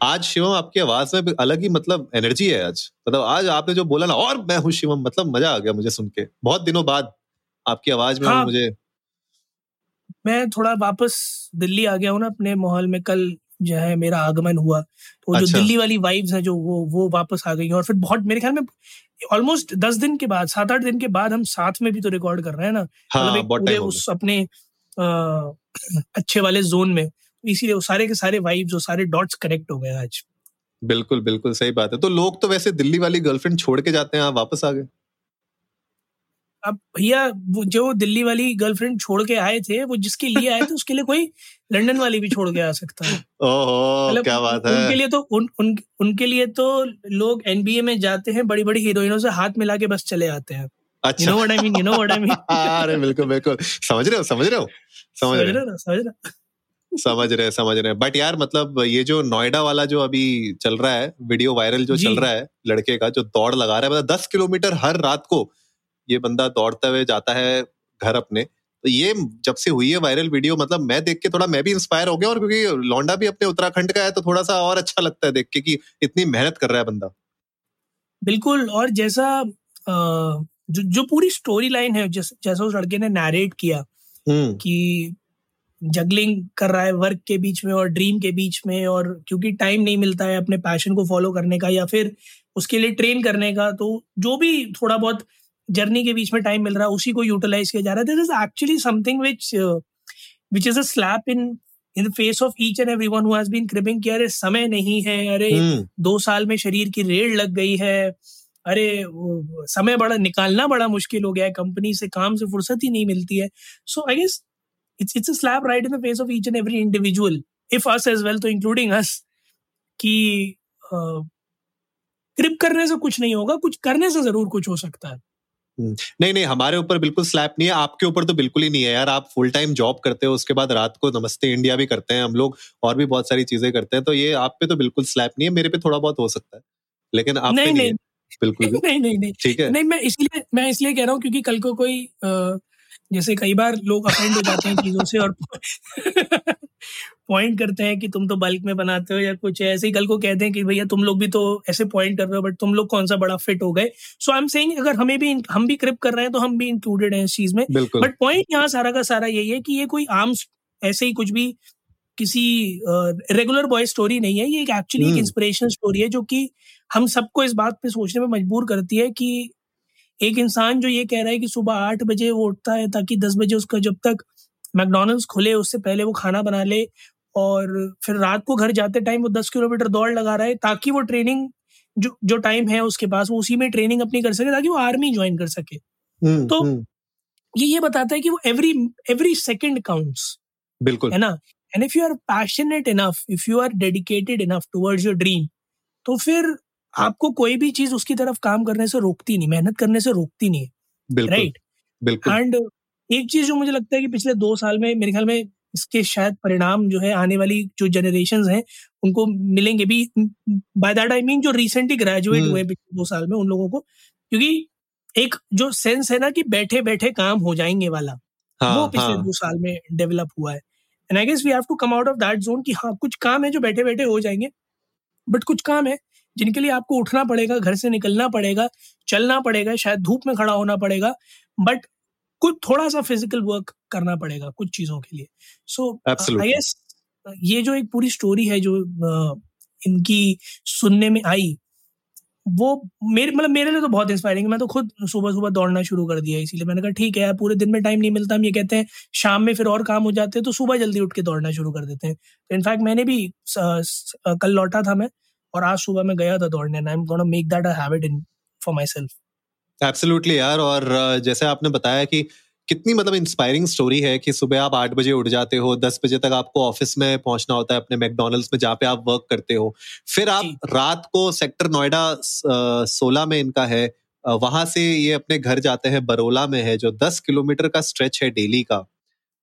आज शिवम आपकी आवाज़ में अलग ही मतलब एनर्जी है आज। मतलब आज आपने जो बोला ना और मैं हूँ शिवम मतलब मज़ा आ गया मुझे सुन के। बहुत दिनों बाद आपकी आवाज़ में हाँ। मुझे। मैं थोड़ा वापस दिल्ली आ गया हूँ ना अपने माहौल में कल जो है मेरा आगमन हुआ। तो अच्छा। जो। दिल्ली वाली वाइब्स है जो वो वो वापस आ गई और फिर बहुत मेरे ख्याल में ऑलमोस्ट दस दिन के बाद सात आठ दिन के बाद हम साथ में भी तो रिकॉर्ड कर रहे हैं ना। मतलब हाँ एक पूरे उस अपने अ, अच्छे वाले जोन में। इसीलिए वो सारे के सारे वाइब्स और सारे डॉट्स कनेक्ट हो गए आज। बिल्कुल बिल्कुल सही बात है। तो लोग तो वैसे दिल्ली वाली गर्लफ्रेंड छोड़ के जाते हैं आप वापस आ गए? अब भैया वो जो दिल्ली वाली गर्लफ्रेंड छोड़ के आए थे वो जिसके लिए आए थे उसके लिए कोई लंदन वाली भी छोड़ के आ सकता है। ओहो मतलब क्या बात है। उनके लिए तो उन, उन उनके लिए तो लोग एनबीए में जाते हैं बड़ी बड़ी हीरोइनों से हाथ मिला के बस चले आते हैं। यू अच्छा know what I mean you know what I mean अरे बिल्कुल बिल्कुल। समझ रहे हो समझ रहे हो? समझ रहे हो। समझ रहे समझ रहे हैं, समझ रहे बट यार मतलब ये जो नोएडा वाला जो अभी चल रहा है वीडियो वायरल जो चल रहा है लड़के का जो दौड़ लगा रहा है मतलब दस किलोमीटर हर रात को ये बंदा दौड़ते हुए जाता है घर अपने। तो ये जब से हुई है वायरल वीडियो मतलब मैं देख के थोड़ा मैं भी इंस्पायर हो गया और क्योंकि लौंडा भी अपने उत्तराखंड का है तो थोड़ा सा और अच्छा लगता है देख के कि इतनी मेहनत कर रहा है बंदा। बिल्कुल और जैसा जो जो पूरी स्टोरी लाइन है जैसा उस लड़के ने नैरेट किया हम्म। कि जगलिंग कर रहा है वर्क के बीच में और ड्रीम के बीच में और क्योंकि टाइम नहीं मिलता है अपने पैशन को फॉलो करने का या फिर उसके लिए ट्रेन करने का तो जो भी थोड़ा बहुत जर्नी के बीच में टाइम मिल रहा है उसी को यूटिलाइज किया जा रहा है। This is actually something which which is a slap in in the face of each and every one has been creeping कि अरे समय नहीं है अरे हम्म। दो साल में शरीर की रेड लग गई है अरे समय बड़ा निकालना बड़ा मुश्किल हो गया है कंपनी से काम से फुर्सत ही नहीं मिलती है। So I guess it's it's a slap right in the face of each and every individual if us as well तो इंक्लूडिंग अस कि क्रिप करने से कुछ नहीं होगा कुछ करने से ज़रूर कुछ हो सकता है। नहीं नहीं हमारे ऊपर बिल्कुल स्लैप नहीं है आपके ऊपर तो बिल्कुल ही नहीं है यार आप फुल टाइम जॉब करते हो उसके बाद रात को नमस्ते इंडिया भी करते हैं हम लोग और भी बहुत सारी चीज़ें करते हैं तो ये आप पे तो बिल्कुल स्लैप नहीं है मेरे पे थोड़ा बहुत हो सकता है लेकिन आप नहीं, पे नहीं नहीं नहीं। बिल्कुल नहीं नहीं नहीं। ठीक है। नहीं मैं इसलिए मैं इसलिए कह रहा हूँ क्योंकि कल को कोई अ, जैसे कई बार लोग अफेंड हो जाते हैं चीज़ों से और पॉइंट करते हैं कि तुम तो बल्क में बनाते हो या कुछ ऐसे ही कल को कहते हैं कि भैया तुम लोग भी तो ऐसे पॉइंट कर रहे हो बट तुम लोग कौन सा बड़ा फिट हो गए? सो आई एम सेइंग अगर हमें भी हम भी क्रिप कर रहे हैं तो हम भी इंक्लूडेड हैं इस चीज़ में। बट पॉइंट यहाँ सारा का सारा यही है कि ये कोई आम ऐसे ही कुछ भी किसी रेगुलर बॉय स्टोरी नहीं है। ये एक एक्चुअली एक हम्म। इंस्पिरेशनल स्टोरी है जो कि हम सबको इस बात पे सोचने में मजबूर करती है कि एक इंसान जो ये कह रहा है कि सुबह आठ बजे वो उठता है ताकि दस बजे उसका जब तक मैकडोनल्ड्स खुले उससे पहले वो खाना बना ले और फिर रात को घर जाते टाइम वो दस किलोमीटर दौड़ लगा रहा है ताकि वो ट्रेनिंग जो जो टाइम है उसके पास वो उसी में ट्रेनिंग अपनी कर सके ताकि वो आर्मी ज्वाइन कर सके। हम्म, तो- हम्म, ये ये बताता है कि वो एवरी एवरी सेकेंड काउंट्स बिल्कुल। है ना? And if you are passionate enough if you are dedicated enough towards your dream तो फिर आपको कोई भी चीज़ उसकी तरफ़ काम करने से रोकती नहीं मेहनत करने से रोकती नहीं बिल्कुल राइट बिल्कुल। एंड एक चीज़ जो मुझे लगता है कि पिछले दो साल में मेरे ख्याल में इसके शायद परिणाम जो है आने वाली जो जनरेशन हैं उनको मिलेंगे भी। बाय दैट आई मीन जो रिसेंटली ग्रेजुएट हम्म। हुए पिछले दो साल में उन लोगों को क्योंकि एक जो सेंस है ना कि बैठे बैठे काम हो जाएँगे वाला हाँ, वो हाँ पिछले हाँ। दो साल में डेवलप हुआ है। And I guess we have to come out of that zone कि हाँ कुछ काम है जो बैठे बैठे हो जाएँगे बट कुछ काम है। जिनके लिए आपको उठना पड़ेगा घर से निकलना पड़ेगा चलना पड़ेगा शायद धूप में खड़ा होना पड़ेगा बट कुछ थोड़ा सा फ़िज़िकल वर्क करना पड़ेगा कुछ चीज़ों के लिए। सो. आई गेस ये जो एक पूरी स्टोरी है जो अ, इनकी सुनने में आई वो मेरे मतलब मेरे लिए तो बहुत इंस्पायरिंग है। मैं तो खुद सुबह सुबह दौड़ना शुरू कर दिया इसीलिए मैंने कहा ठीक है यार पूरे दिन में टाइम नहीं मिलता। हम ये कहते हैं शाम में फिर और काम हो जाते हैं तो सुबह जल्दी उठ के दौड़ना शुरू कर देते हैं। तो इनफैक्ट मैंने भी स- स- कल लौटा था मैं और आज सुबह मैं गया था दौड़ने and I am gonna make that a habit in for myself absolutely यार और जैसे आपने बताया कि कितनी मतलब इंस्पायरिंग स्टोरी है कि सुबह आप आठ बजे उठ जाते हो दस बजे तक आपको ऑफ़िस में पहुँचना होता है अपने मैकडोनल्ड्स में जहाँ पे आप वर्क करते हो। फिर आप रात को सेक्टर नोएडा सोलह में इनका है वहाँ से ये अपने घर जाते हैं बरोला में है जो दस किलोमीटर का स्ट्रेच है डेली का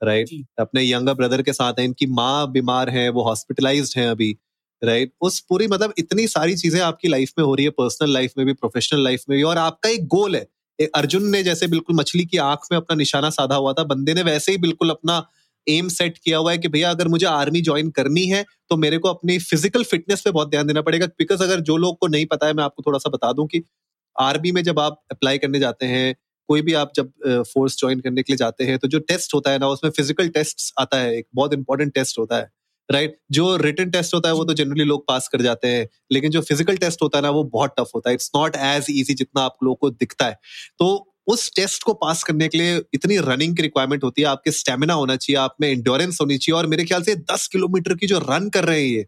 राइट अपने यंगर ब्रदर के साथ है इनकी माँ बीमार है वो हॉस्पिटलाइज है अभी। राइट उस पूरी मतलब इतनी सारी चीज़ें आपकी लाइफ में हो रही है पर्सनल लाइफ में भी प्रोफेशनल लाइफ में भी, और आपका एक गोल है। अर्जुन ने जैसे बिल्कुल मछली की आँख में अपना निशाना साधा हुआ था, बंदे ने वैसे ही बिल्कुल अपना एम सेट किया हुआ है कि भैया अगर मुझे आर्मी ज्वाइन करनी है तो मेरे को अपनी फ़िज़िकल फिटनेस पे बहुत ध्यान देना पड़ेगा बिकॉज़ अगर जो लोग को नहीं पता है, मैं आपको थोड़ा सा बता दूँ कि आर्मी में जब आप अप्लाई करने जाते हैं, कोई भी आप जब फोर्स ज्वाइन करने के लिए जाते हैं तो जो टेस्ट होता है ना, उसमें फ़िज़िकल टेस्ट आता है, एक बहुत इंपॉर्टेंट टेस्ट होता है। राइट? जो रिटर्न टेस्ट होता है वो तो जनरली लोग पास कर जाते हैं, लेकिन जो फ़िज़िकल टेस्ट होता है ना, वो बहुत टफ होता है। इट्स नॉट एज इजी जितना आप लोगों को दिखता है। तो उस टेस्ट को पास करने के लिए इतनी रनिंग की रिक्वायरमेंट होती है, आपके स्टेमिना होना चाहिए, आप में इंडोरेंस होनी चाहिए, और मेरे ख्याल से दस किलोमीटर की जो रन कर रहे हैं ये,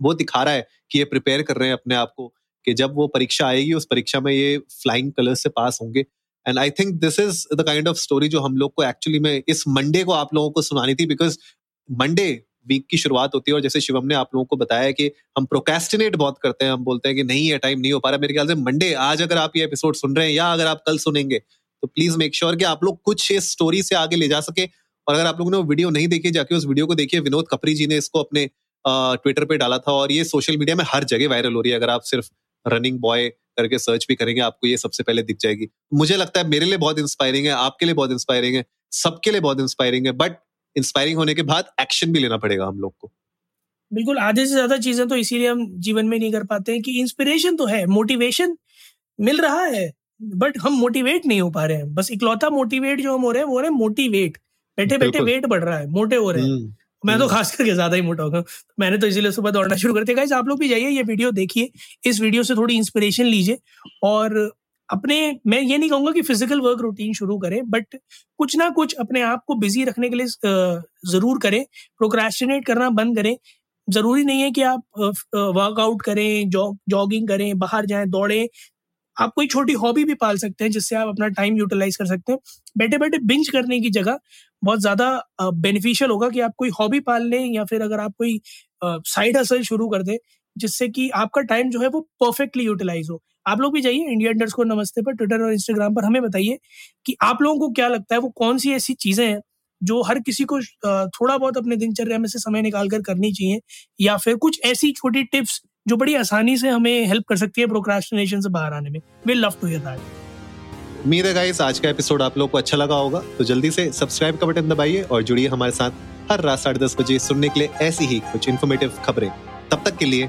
वो दिखा रहा है कि ये प्रिपेयर कर रहे हैं अपने आप को, कि जब वो परीक्षा आएगी, उस परीक्षा में ये फ्लाइंग कलर्स से पास होंगे। And I think this is the kind of story जो हम लोग को एक्चुअली में इस मंडे को आप लोगों को सुनानी थी बिकॉज़ मंडे वीक की शुरुआत होती है और जैसे शिवम ने आप लोगों को बताया कि हम प्रोकेस्टिनेट बहुत करते हैं, हम बोलते हैं कि नहीं है टाइम नहीं हो पा रहा। मेरे ख्याल से मंडे आज अगर आप ये एपिसोड सुन रहे हैं या अगर आप कल सुनेंगे तो प्लीज़ मेक श्योर कि आप लोग कुछ इस स्टोरी से आगे ले जा सके। और अगर आप लोगों ने वो वीडियो नहीं देखी, जाके उस वीडियो को देखिए। विनोद कपरी जी ने इसको अपने ट्विटर पे डाला था और ये सोशल मीडिया में हर जगह वायरल हो रही है। अगर आप सिर्फ़ रनिंग बॉय करके सर्च भी करेंगे, आपको ये सबसे पहले दिख जाएगी। मुझे लगता है मेरे लिए बहुत इंस्पायरिंग है, आपके लिए बहुत इंस्पायरिंग है, सबके लिए बहुत इंस्पायरिंग है। बट इंस्पायरिंग होने के बाद एक्शन भी लेना पड़ेगा हम लोग को। बिल्कुल आधे से ज़्यादा चीज़ें तो इसीलिए हम जीवन में नहीं कर पाते हैं कि इंस्पिरेशन तो है मोटिवेशन मिल रहा है बट हम मोटिवेट नहीं हो पा रहे हैं। बस इकलौता मोटिवेट जो हम हो रहे हैं वो रहे मोटिवेट बैठे बैठे वेट बढ़ रहा है मोटे हो रहे हैं। हम्म, मैं तो हम्म। खास करके ज़्यादा ही मोटा हो गया मैंने तो इसीलिए सुबह दौड़ना शुरू कर दिया। आप लोग भी जाइए ये वीडियो देखिए। इस वीडियो से थोड़ी इंस्पिरेशन लीजिए और अपने, मैं ये नहीं कहूँगा कि फ़िज़िकल वर्क रूटीन शुरू करें बट कुछ ना कुछ अपने आप को बिज़ी रखने के लिए ज़रूर करें प्रोक्रेस्टिनेट करना बंद करें। ज़रूरी नहीं है कि आप वर्कआउट करें जॉगिंग करें, बाहर जाएँ, दौड़ें। आप कोई छोटी हॉबी भी पाल सकते हैं, जिससे आप अपना टाइम यूटिलाइज कर सकते हैं। बैठे बैठे बिंच करने की जगह बहुत ज़्यादा बेनिफिशियल होगा कि आप कोई हॉबी पाल लें या फिर अगर आप कोई साइड हसल शुरू कर दें जिससे कि आपका टाइम जो है वो परफेक्टली यूटिलाइज हो। आप लोग भी जाइए इंडिया इंडर्स को नमस्ते पर ट्विटर और इंस्टाग्राम पर, हमें बताइए कि आप लोगों को क्या लगता है, वो कौन सी ऐसी चीज़ें हैं जो हर किसी को थोड़ा बहुत अपने दिनचर्या में से समय निकाल कर करनी चाहिए, या फिर कुछ ऐसी छोटी टिप्स जो बड़ी आसानी से हमें हेल्प कर सकती है प्रोक्रास्टिनेशन से बाहर आने में। Will love to hear that उम्मीद है गाइस आज का एपिसोड आप लोग को अच्छा लगा होगा। तो जल्दी से सब्सक्राइब का बटन दबाइए और जुड़िए हमारे साथ हर रात साढ़े दस बजे सुनने के लिए ऐसी ही कुछ इन्फॉर्मेटिव खबरें। तब तक के लिए